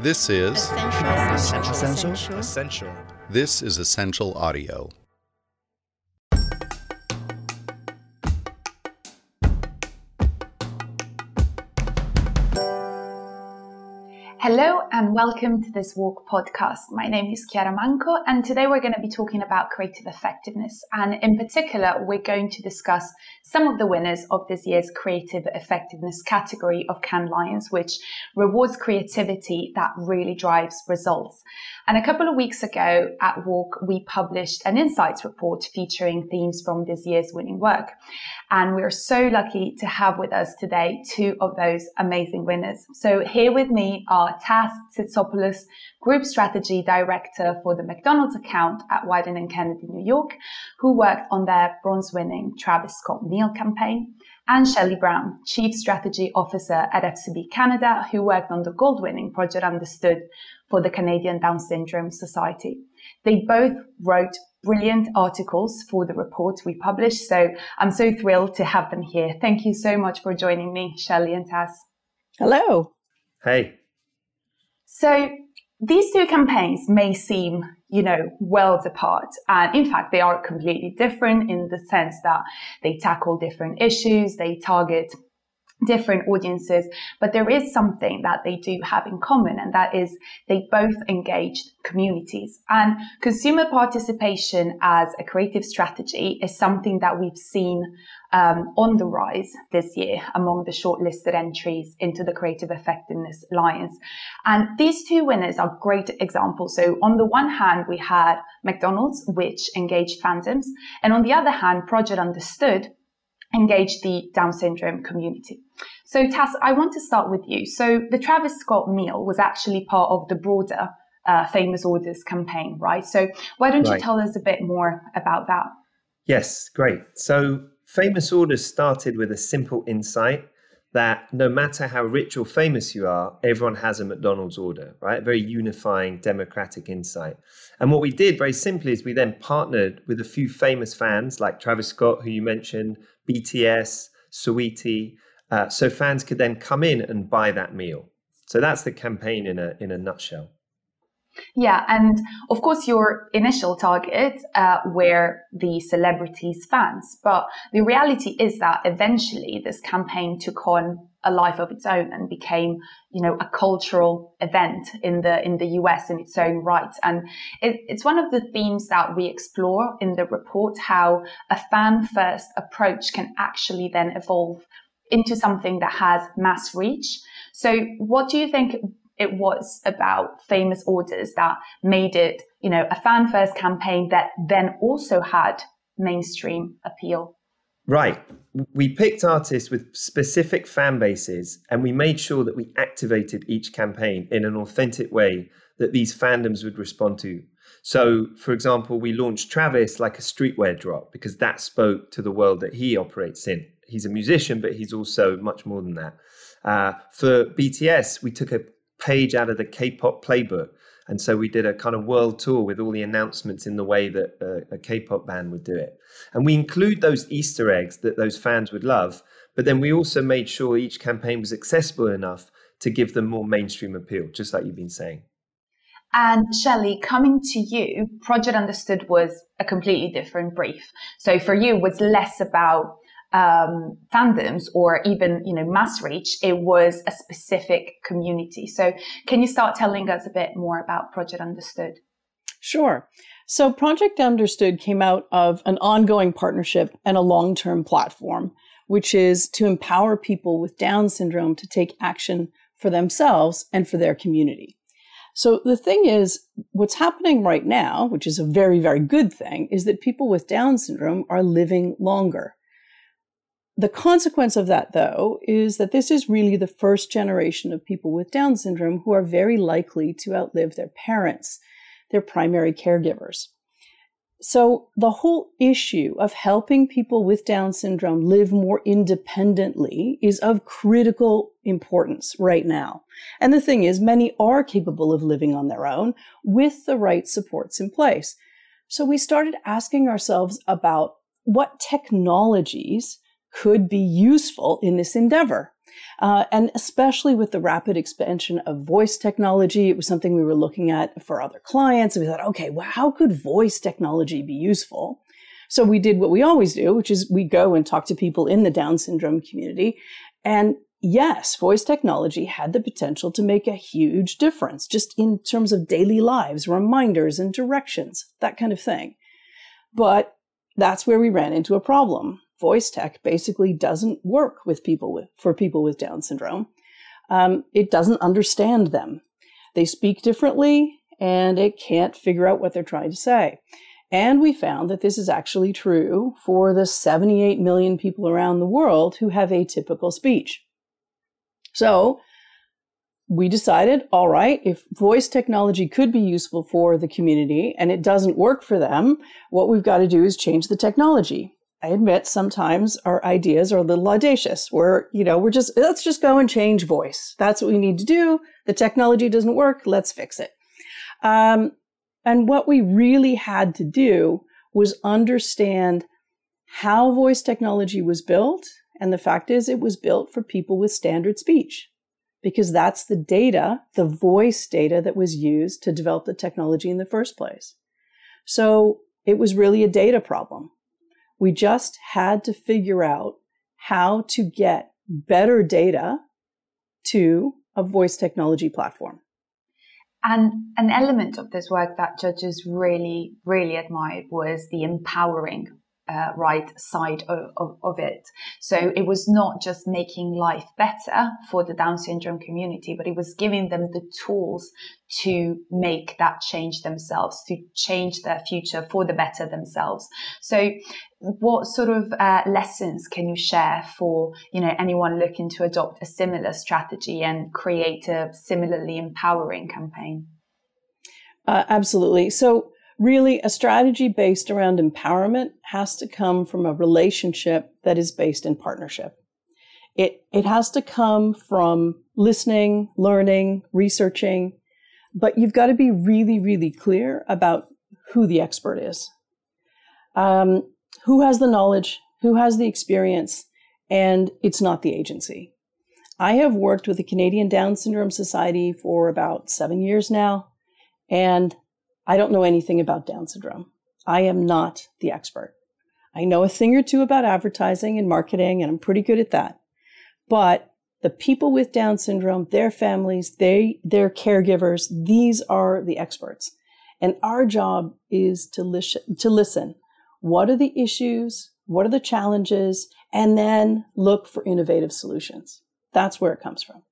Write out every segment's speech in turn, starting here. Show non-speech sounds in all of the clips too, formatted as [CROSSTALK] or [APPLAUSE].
This is Essential. Essential. Essential. this is essential audio. Hello and welcome to this WARC podcast. My name is Chiara Manco, and today we're going to be talking about creative effectiveness. And in particular, we're going to discuss some of the winners of this year's creative effectiveness category of Cannes Lions, which rewards creativity that really drives results. And a couple of weeks ago at WARC, we published an insights report featuring themes from this year's winning work. And we're so lucky to have with us today two of those amazing winners. So here with me are Tass Tsitsopoulos, Group Strategy Director for the McDonald's account at Wieden and Kennedy, New York, who worked on their bronze winning Travis Scott meal campaign, and Shelley Brown, Chief Strategy Officer at FCB Canada, who worked on the gold winning Project Understood for the Canadian Down Syndrome Society. They both wrote brilliant articles for the report we published, so I'm so thrilled to have them here. Thank you so much for joining me, Shelley and Tass. Hello. Hey. So these two campaigns may seem, you know, worlds apart. And in fact, they are completely different in the sense that they tackle different issues, they target different audiences, but there is something that they do have in common, and that is they both engaged communities. And consumer participation as a creative strategy is something that we've seen um, on the rise this year among the shortlisted entries into the Creative Effectiveness Lions. And these two winners are great examples. So on the one hand, we had McDonald's, which engaged fandoms, and on the other hand, Project Understood, engage the Down syndrome community. So, Tass, I want to start with you. So, the Travis Scott meal was actually part of the broader uh, Famous Orders campaign, right? So, why don't Right. you tell us a bit more about that? Yes, great. So, famous orders started with a simple insight that no matter how rich or famous you are, everyone has a McDonald's order, right? Very unifying democratic insight. And what we did very simply is we then partnered with a few famous fans like Travis Scott, who you mentioned, BTS, Saweetie, uh, so fans could then come in and buy that meal. So that's the campaign in a in a nutshell. Yeah, and of course, your initial target uh, were the celebrities' fans, but the reality is that eventually this campaign took on a life of its own and became, you know, a cultural event in the in the US in its own right. And it, it's one of the themes that we explore in the report: how a fan-first approach can actually then evolve into something that has mass reach. So, what do you think it was about famous orders that made it, you know, a fan first campaign that then also had mainstream appeal. Right. We picked artists with specific fan bases and we made sure that we activated each campaign in an authentic way that these fandoms would respond to. So, for example, we launched Travis like a streetwear drop because that spoke to the world that he operates in. He's a musician, but he's also much more than that. Uh, for BTS, we took a page out of the K-pop playbook, and so we did a kind of world tour with all the announcements in the way that a, a K-pop band would do it. And we include those Easter eggs that those fans would love, but then we also made sure each campaign was accessible enough to give them more mainstream appeal, just like you've been saying. And Shelley, coming to you, Project Understood was a completely different brief. So for you, was less about um, fandoms or even you know mass reach. It was a specific community. So can you start telling us a bit more about Project Understood? Sure. So Project Understood came out of an ongoing partnership and a long term platform, which is to empower people with Down syndrome to take action for themselves and for their community. So the thing is, what's happening right now, which is a very, very good thing, is that people with Down syndrome are living longer. The consequence of that, though, is that this is really the first generation of people with Down syndrome who are very likely to outlive their parents, their primary caregivers. So the whole issue of helping people with Down syndrome live more independently is of critical importance right now. And the thing is, many are capable of living on their own with the right supports in place. So we started asking ourselves about what technologies could be useful in this endeavor. Uh, and especially with the rapid expansion of voice technology, it was something we were looking at for other clients. And we thought, okay, well, how could voice technology be useful? So we did what we always do, which is we go and talk to people in the Down syndrome community. And yes, voice technology had the potential to make a huge difference just in terms of daily lives, reminders and directions, that kind of thing. But that's where we ran into a problem. Voice tech basically doesn't work with people with, for people with Down syndrome. Um, it doesn't understand them. They speak differently and it can't figure out what they're trying to say. And we found that this is actually true for the 78 million people around the world who have atypical speech. So we decided, all right, if voice technology could be useful for the community and it doesn't work for them, what we've got to do is change the technology. I admit sometimes our ideas are a little audacious. We're, you know, we're just, let's just go and change voice. That's what we need to do. The technology doesn't work. Let's fix it. Um, and what we really had to do was understand how voice technology was built. And the fact is, it was built for people with standard speech because that's the data, the voice data that was used to develop the technology in the first place. So it was really a data problem. We just had to figure out how to get better data to a voice technology platform. And an element of this work that judges really, really admired was the empowering uh, right side of, of, of, it. So it was not just making life better for the Down syndrome community, but it was giving them the tools to make that change themselves, to change their future for the better themselves. So what sort of uh, lessons can you share for you know anyone looking to adopt a similar strategy and create a similarly empowering campaign? Uh, absolutely. So really a strategy based around empowerment has to come from a relationship that is based in partnership. It, it has to come from listening, learning, researching, but you've got to be really, really clear about who the expert is. Um, who has the knowledge, who has the experience, and it's not the agency. I have worked with the Canadian Down Syndrome Society for about seven years now, and I don't know anything about Down syndrome. I am not the expert. I know a thing or two about advertising and marketing, and I'm pretty good at that. But the people with Down syndrome, their families, they, their caregivers, these are the experts. And our job is to to listen. What are the issues? What are the challenges? And then look for innovative solutions. That's where it comes from.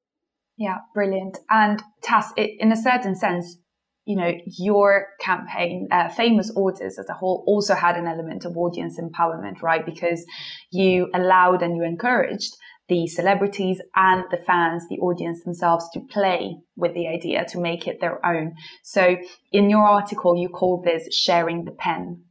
Yeah, brilliant. And Tass, in a certain sense, you know, your campaign, uh, Famous Orders as a whole, also had an element of audience empowerment, right? Because you allowed and you encouraged the celebrities and the fans, the audience themselves to play with the idea, to make it their own. So in your article, you call this sharing the pen.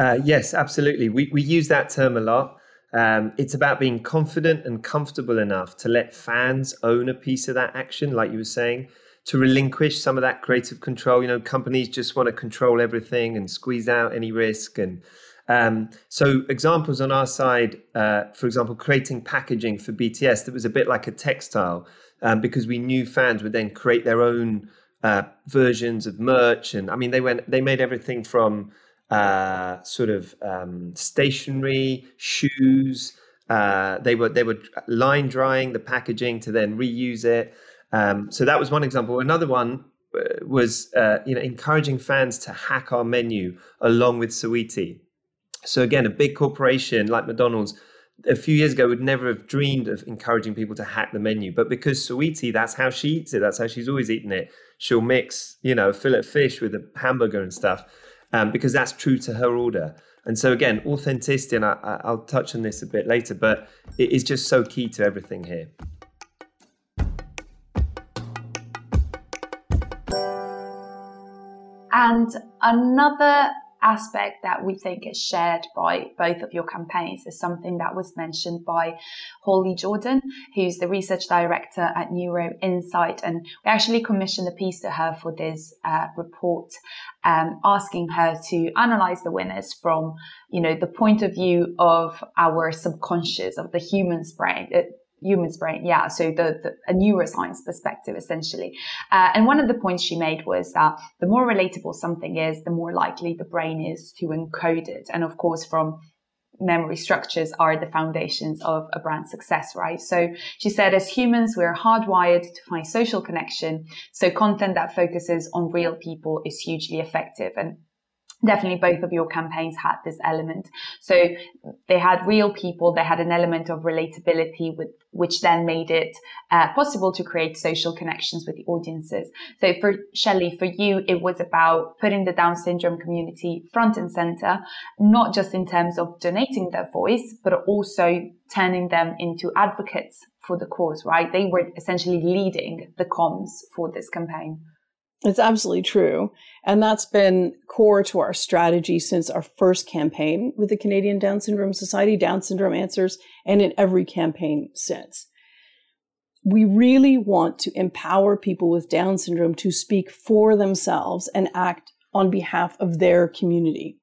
Uh, yes, absolutely. We, we use that term a lot. Um, it's about being confident and comfortable enough to let fans own a piece of that action, like you were saying to relinquish some of that creative control. You know, companies just want to control everything and squeeze out any risk. And um, so, examples on our side, uh, for example, creating packaging for BTS that was a bit like a textile, um, because we knew fans would then create their own uh, versions of merch. And I mean, they went, they made everything from uh, sort of um, stationery, shoes. Uh, they were they were line drying the packaging to then reuse it. Um, so that was one example. Another one uh, was uh, you know encouraging fans to hack our menu along with Saweetie. So again, a big corporation like McDonald's a few years ago would never have dreamed of encouraging people to hack the menu, but because Saweetie, that's how she eats it. That's how she's always eaten it. She'll mix you know fillet fish with a hamburger and stuff um, because that's true to her order. And so again, authenticity, and I, I'll touch on this a bit later, but it is just so key to everything here. And another aspect that we think is shared by both of your campaigns is something that was mentioned by Holly Jordan, who's the research director at Neuro Insight. And we actually commissioned a piece to her for this uh, report, um, asking her to analyze the winners from, you know, the point of view of our subconscious, of the human's brain, human's brain. Yeah. So the, the a neuroscience perspective, essentially. Uh, and one of the points she made was that the more relatable something is, the more likely the brain is to encode it. And of course, from memory structures are the foundations of a brand success, right? So she said, as humans, we're hardwired to find social connection. So content that focuses on real people is hugely effective. And definitely both of your campaigns had this element. So they had real people, they had an element of relatability with, which then made it uh, possible to create social connections with the audiences. So for Shelley, for you, it was about putting the Down syndrome community front and center, not just in terms of donating their voice, but also turning them into advocates for the cause, right? They were essentially leading the comms for this campaign. It's absolutely true. And that's been core to our strategy since our first campaign with the Canadian Down Syndrome Society, Down Syndrome Answers, and in every campaign since. We really want to empower people with Down syndrome to speak for themselves and act on behalf of their community.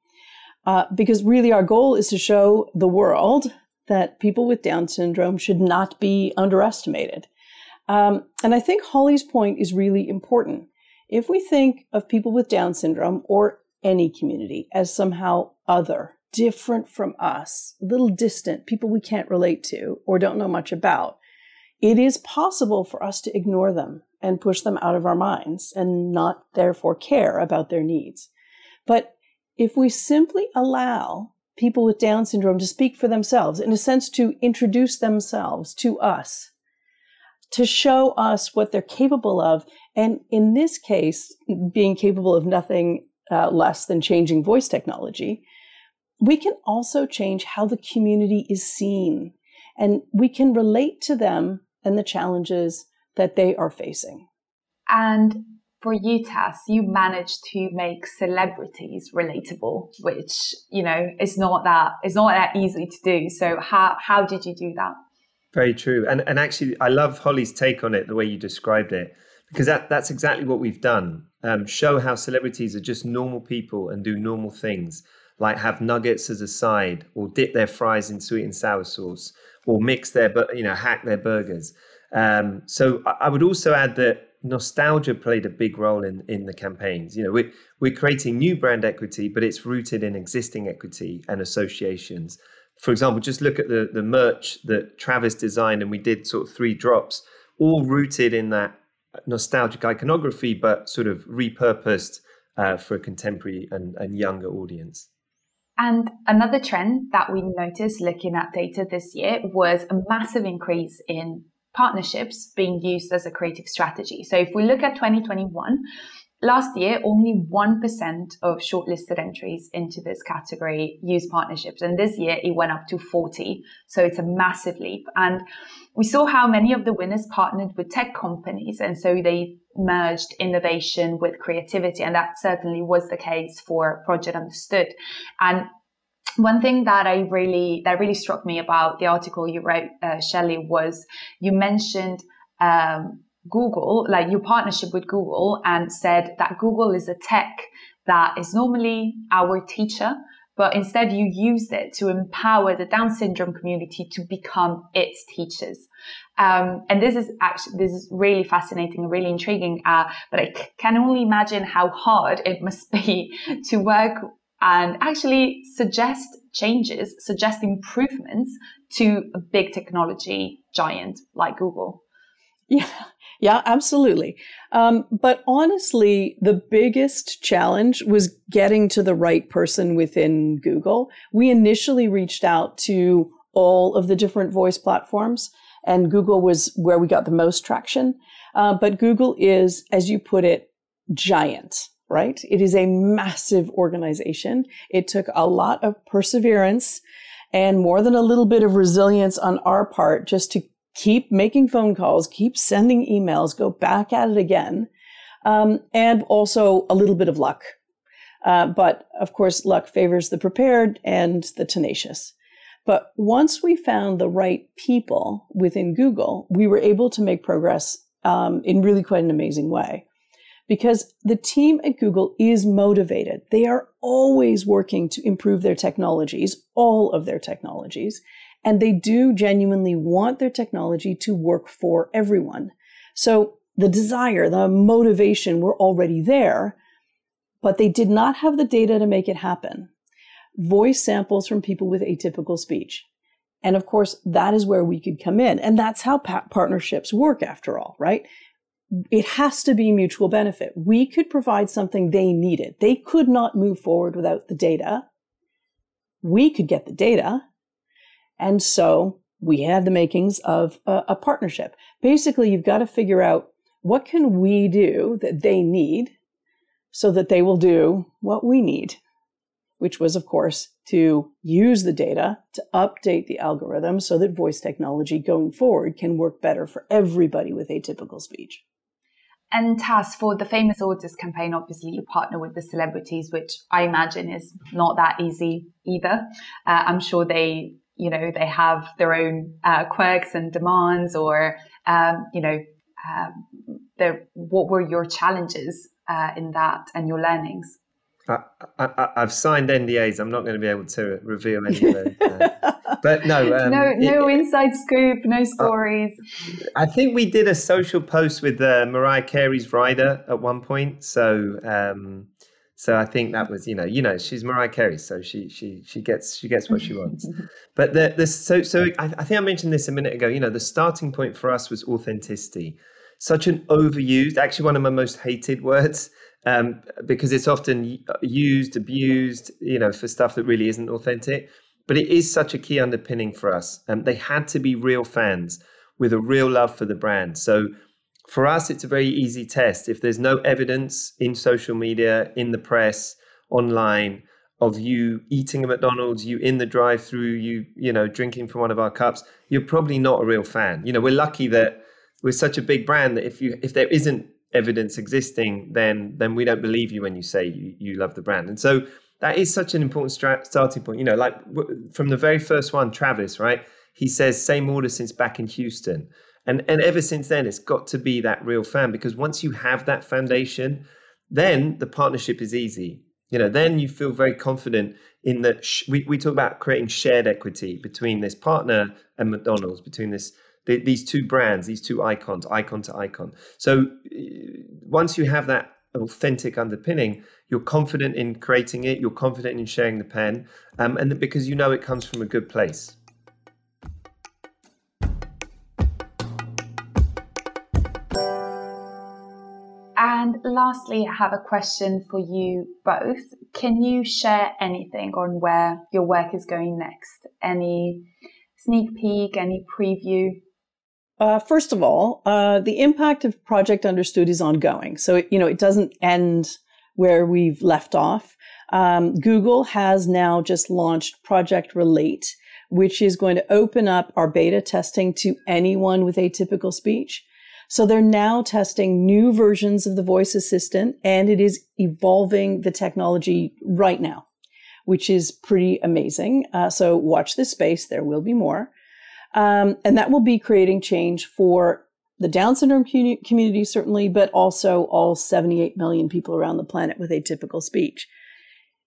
Uh, because really our goal is to show the world that people with Down syndrome should not be underestimated. Um, and I think Holly's point is really important if we think of people with Down syndrome or any community as somehow other, different from us, a little distant, people we can't relate to or don't know much about, it is possible for us to ignore them and push them out of our minds and not therefore care about their needs. But if we simply allow people with Down syndrome to speak for themselves, in a sense, to introduce themselves to us, to show us what they're capable of. And in this case, being capable of nothing uh, less than changing voice technology, we can also change how the community is seen. And we can relate to them and the challenges that they are facing. And for you, Tass, you managed to make celebrities relatable, which, you know, is not that, is not that easy to do. So how, how did you do that? Very true. And and actually, I love Holly's take on it, the way you described it, because that, that's exactly what we've done. Um, show how celebrities are just normal people and do normal things, like have nuggets as a side, or dip their fries in sweet and sour sauce, or mix their, you know, hack their burgers. Um, so I would also add that nostalgia played a big role in in the campaigns. You know, we're we're creating new brand equity, but it's rooted in existing equity and associations for example, just look at the the merch that Travis designed, and we did sort of three drops, all rooted in that nostalgic iconography, but sort of repurposed uh, for a contemporary and, and younger audience. And another trend that we noticed looking at data this year was a massive increase in partnerships being used as a creative strategy. So if we look at 2021, Last year, only 1% of shortlisted entries into this category used partnerships. And this year it went up to 40. So it's a massive leap. And we saw how many of the winners partnered with tech companies. And so they merged innovation with creativity. And that certainly was the case for Project Understood. And one thing that I really, that really struck me about the article you wrote, uh, Shelley, was you mentioned um, Google, like your partnership with Google, and said that Google is a tech that is normally our teacher, but instead you use it to empower the Down syndrome community to become its teachers. Um, and this is actually this is really fascinating and really intriguing. Uh, but I c- can only imagine how hard it must be [LAUGHS] to work and actually suggest changes, suggest improvements to a big technology giant like Google. Yeah, yeah, absolutely. Um, but honestly, the biggest challenge was getting to the right person within Google. We initially reached out to all of the different voice platforms, and Google was where we got the most traction. Uh, but Google is, as you put it, giant, right? It is a massive organization. It took a lot of perseverance and more than a little bit of resilience on our part just to keep making phone calls, keep sending emails, go back at it again. Um, and also a little bit of luck. Uh, but of course, luck favors the prepared and the tenacious. But once we found the right people within Google, we were able to make progress um, in really quite an amazing way. Because the team at Google is motivated. They are always working to improve their technologies, all of their technologies, and they do genuinely want their technology to work for everyone. So the desire, the motivation were already there, but they did not have the data to make it happen. Voice samples from people with atypical speech. And of course, that is where we could come in. And that's how pa- partnerships work after all, right? It has to be mutual benefit. We could provide something they needed. They could not move forward without the data. We could get the data. And so we had the makings of a, a partnership. Basically, you've got to figure out what can we do that they need so that they will do what we need, which was, of course, to use the data to update the algorithm so that voice technology going forward can work better for everybody with atypical speech. And Tass, for the famous Orders campaign, obviously you partner with the celebrities, which I imagine is not that easy either. Uh, I'm sure they, you know, they have their own uh, quirks and demands, or um, you know, um, what were your challenges uh, in that and your learnings? I, have signed NDAs. I'm not going to be able to reveal any of those. Uh, [LAUGHS] but no, um, no, no it, inside scoop, no uh, stories. Uh, I think we did a social post with uh, Mariah Carey's rider at one point. So, um, so I think that was, you know, you know, she's Mariah Carey, so she she she gets she gets what she wants. [LAUGHS] but the the so so I, I think I mentioned this a minute ago. You know, the starting point for us was authenticity such an overused, actually one of my most hated words, um, because it's often used, abused, you know, for stuff that really isn't authentic. But it is such a key underpinning for us. Um, they had to be real fans with a real love for the brand. So for us, it's a very easy test. If there's no evidence in social media, in the press, online, of you eating a McDonald's, you in the drive-through, you you know drinking from one of our cups, you're probably not a real fan. You know, we're lucky that we're such a big brand that if you if there isn't evidence existing, then then we don't believe you when you say you, you love the brand. And so that is such an important stra- starting point. You know, like w- from the very first one, Travis, right? He says same order since back in Houston, and and ever since then, it's got to be that real fan because once you have that foundation, then the partnership is easy. You know, then you feel very confident in that. Sh- we we talk about creating shared equity between this partner and McDonald's, between this the, these two brands, these two icons, icon to icon. So uh, once you have that authentic underpinning, you're confident in creating it, you're confident in sharing the pen, um, and because you know it comes from a good place. And lastly, I have a question for you both. Can you share anything on where your work is going next? Any sneak peek, any preview? Uh, first of all, uh, the impact of Project Understood is ongoing. So, it, you know, it doesn't end where we've left off. Um, Google has now just launched Project Relate, which is going to open up our beta testing to anyone with atypical speech. So they're now testing new versions of the voice assistant and it is evolving the technology right now, which is pretty amazing. Uh, so watch this space. There will be more. Um, and that will be creating change for the Down syndrome community, certainly, but also all 78 million people around the planet with atypical speech.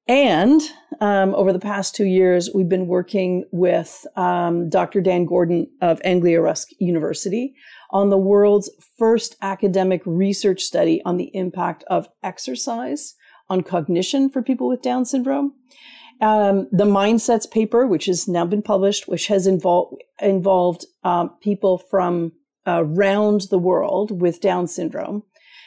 And um, over the past two years, we've been working with um, Dr. Dan Gordon of Anglia Ruskin University on the world's first academic research study on the impact of exercise on cognition for people with Down syndrome. Um, the Mindsets paper, which has now been published, which has involved involved um, people from around the world with Down syndrome,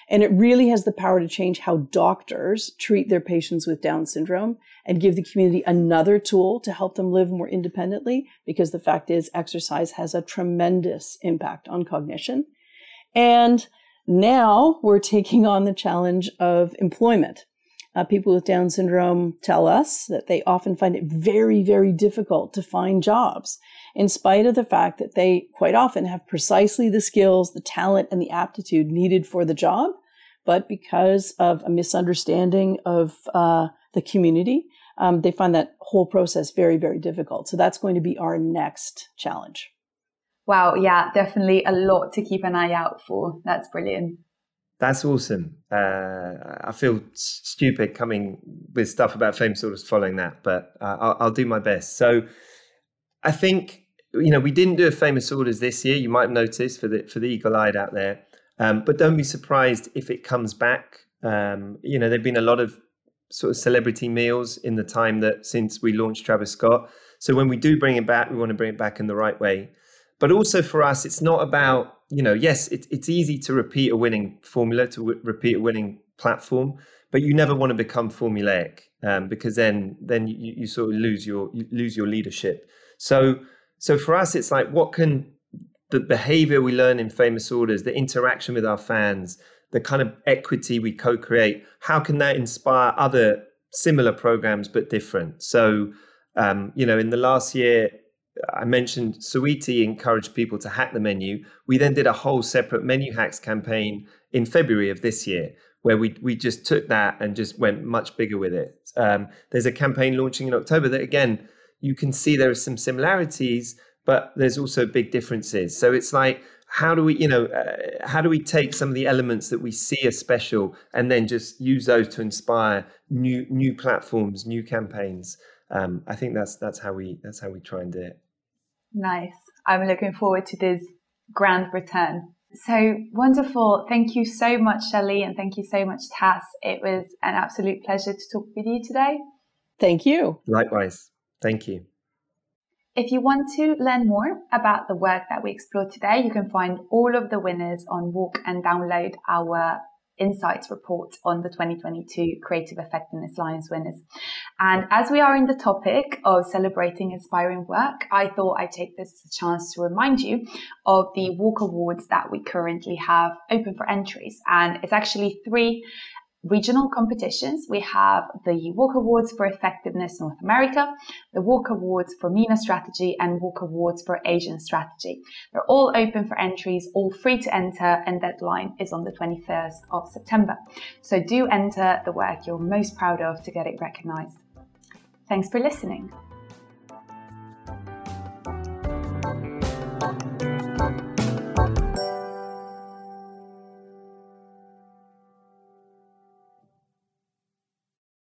and it really has the power to change how doctors treat their patients with Down syndrome and give the community another tool to help them live more independently. Because the fact is, exercise has a tremendous impact on cognition, and now we're taking on the challenge of employment uh, people with Down syndrome tell us that they often find it very, very difficult to find jobs, in spite of the fact that they quite often have precisely the skills, the talent, and the aptitude needed for the job. But because of a misunderstanding of uh, the community, um, they find that whole process very, very difficult. So that's going to be our next challenge. Wow. Yeah, definitely a lot to keep an eye out for. That's brilliant. That's awesome. Uh, I feel stupid coming with stuff about famous orders following that, but uh, I'll, I'll, do my best. So I think you know we didn't do a famous orders this year. You might have noticed for the for the eagle-eyed out there, um, but don't be surprised if it comes back. Um, you know, there've been a lot of sort of celebrity meals in the time that since we launched Travis Scott. So when we do bring it back, we want to bring it back in the right way. But also for us, it's not about you know, yes, it, it's easy to repeat a winning formula, to w- repeat a winning platform, but you never want to become formulaic um, because then then you, you sort of lose your you lose your leadership. So so for us, it's like what can the behavior we learn in famous orders, the interaction with our fans, the kind of equity we co-create, how can that inspire other similar programs but different? So um, you know, in the last year, I mentioned Saweetie encouraged people to hack the menu. We then did a whole separate menu hacks campaign in February of this year, where we we just took that and just went much bigger with it. Um, there's a campaign launching in October that again you can see there are some similarities, but there's also big differences. So it's like how do we you know uh, how do we take some of the elements that we see as special and then just use those to inspire new new platforms, new campaigns. Um, I think that's that's how we that's how we try and do it. Nice. I'm looking forward to this grand return. So wonderful. Thank you so much, Shelley, and thank you so much, Tass. It was an absolute pleasure to talk with you today. Thank you. Likewise. Thank you. If you want to learn more about the work that we explored today, you can find all of the winners on WARC and download our insights report on the 2022 Creative Effectiveness Lions winners. And as we are in the topic of celebrating inspiring work, I thought I'd take this as a chance to remind you of the WARC Awards that we currently have open for entries. And it's actually three regional competitions. We have the WARC Awards for Effectiveness North America, the WARC Awards for MENA Strategy, and WARC Awards for Asian Strategy. They're all open for entries, all free to enter, and deadline is on the 21st of September. So do enter the work you're most proud of to get it recognized. Thanks for listening.